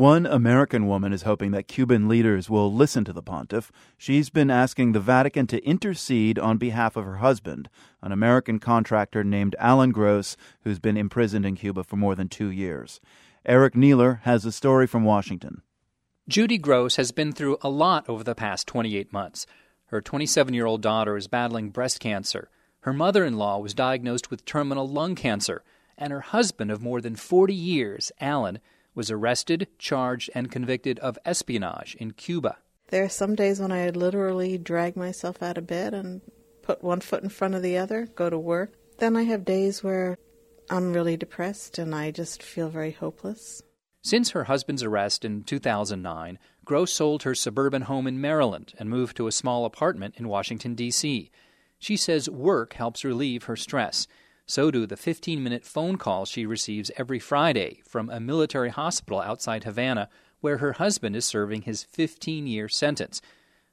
One American woman is hoping that Cuban leaders will listen to the pontiff. She's been asking the Vatican to intercede on behalf of her husband, an American contractor named Alan Gross, who's been imprisoned in Cuba for more than two years. Eric Niiler has a story from Washington. Judy Gross has been through a lot over the past 28 months. Her 27 year old daughter is battling breast cancer. Her mother in law was diagnosed with terminal lung cancer, and her husband of more than 40 years, Alan, was arrested, charged, and convicted of espionage in Cuba. There are some days when I literally drag myself out of bed and put one foot in front of the other, go to work. Then I have days where I'm really depressed and I just feel very hopeless. Since her husband's arrest in 2009, Gross sold her suburban home in Maryland and moved to a small apartment in Washington, D.C. She says work helps relieve her stress. So do the 15 minute phone calls she receives every Friday from a military hospital outside Havana where her husband is serving his 15 year sentence.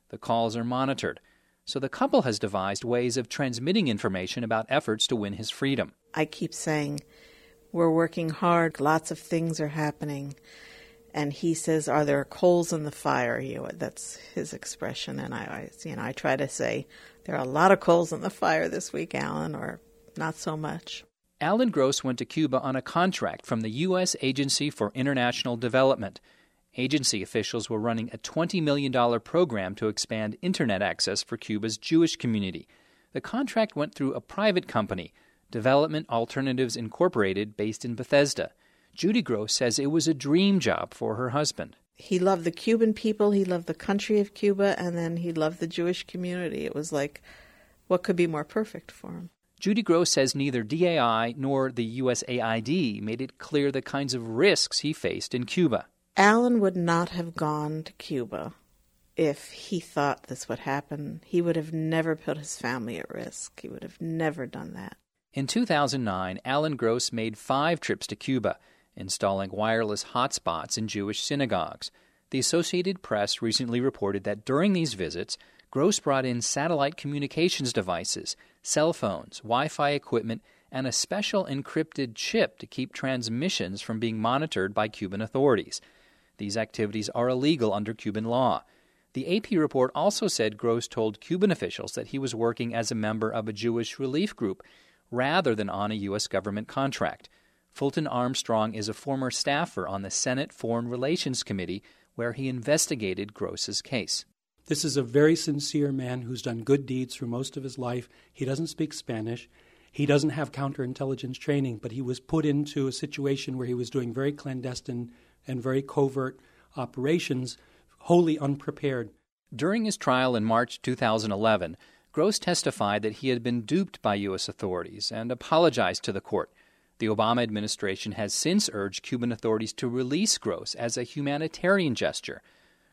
The calls are monitored, so the couple has devised ways of transmitting information about efforts to win his freedom. I keep saying, We're working hard, lots of things are happening. And he says, "Are there coals in the fire?" You know, that's his expression, and I, I, you know, I try to say, "There are a lot of coals in the fire this week, Alan," or not so much. Alan Gross went to Cuba on a contract from the U.S. Agency for International Development. Agency officials were running a $20 million program to expand internet access for Cuba's Jewish community. The contract went through a private company, Development Alternatives Incorporated, based in Bethesda. Judy Gross says it was a dream job for her husband. He loved the Cuban people, he loved the country of Cuba, and then he loved the Jewish community. It was like, what could be more perfect for him? Judy Gross says neither DAI nor the USAID made it clear the kinds of risks he faced in Cuba. Alan would not have gone to Cuba if he thought this would happen. He would have never put his family at risk. He would have never done that. In 2009, Alan Gross made five trips to Cuba, installing wireless hotspots in Jewish synagogues. The Associated Press recently reported that during these visits, Gross brought in satellite communications devices, cell phones, Wi Fi equipment, and a special encrypted chip to keep transmissions from being monitored by Cuban authorities. These activities are illegal under Cuban law. The AP report also said Gross told Cuban officials that he was working as a member of a Jewish relief group rather than on a U.S. government contract. Fulton Armstrong is a former staffer on the Senate Foreign Relations Committee where he investigated Gross's case. This is a very sincere man who's done good deeds through most of his life. He doesn't speak Spanish. He doesn't have counterintelligence training, but he was put into a situation where he was doing very clandestine and very covert operations, wholly unprepared. During his trial in March 2011, Gross testified that he had been duped by U.S. authorities and apologized to the court. The Obama administration has since urged Cuban authorities to release Gross as a humanitarian gesture.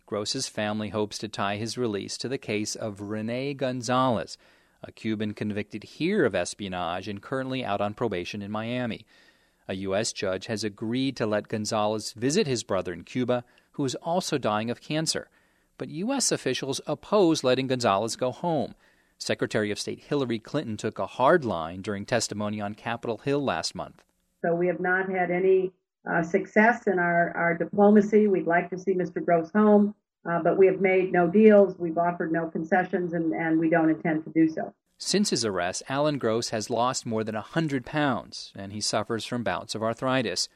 Gross's family hopes to tie his release to the case of Rene Gonzalez, a Cuban convicted here of espionage and currently out on probation in Miami. A U.S. judge has agreed to let Gonzalez visit his brother in Cuba, who is also dying of cancer. But U.S. officials oppose letting Gonzalez go home. Secretary of State Hillary Clinton took a hard line during testimony on Capitol Hill last month. So we have not had any uh, success in our, our diplomacy. We'd like to see Mr. Gross home, uh, but we have made no deals. We've offered no concessions, and, and we don't intend to do so. Since his arrest, Alan Gross has lost more than 100 pounds, and he suffers from bouts of arthritis.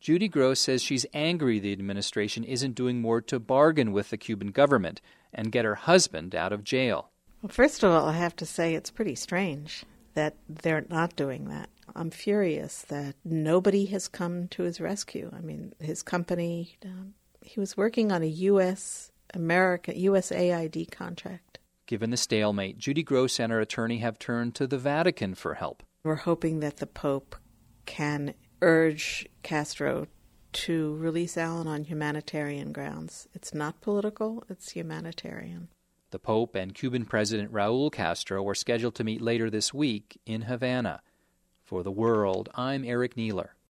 Judy Gross says she's angry the administration isn't doing more to bargain with the Cuban government and get her husband out of jail. Well, first of all, I have to say it's pretty strange that they're not doing that. I'm furious that nobody has come to his rescue. I mean, his company, um, he was working on a U.S. America USAID contract. Given the stalemate, Judy Gross and her attorney have turned to the Vatican for help. We're hoping that the Pope can urge Castro to release Alan on humanitarian grounds. It's not political, it's humanitarian. The Pope and Cuban President Raul Castro are scheduled to meet later this week in Havana. For the World, I'm Eric Niiler.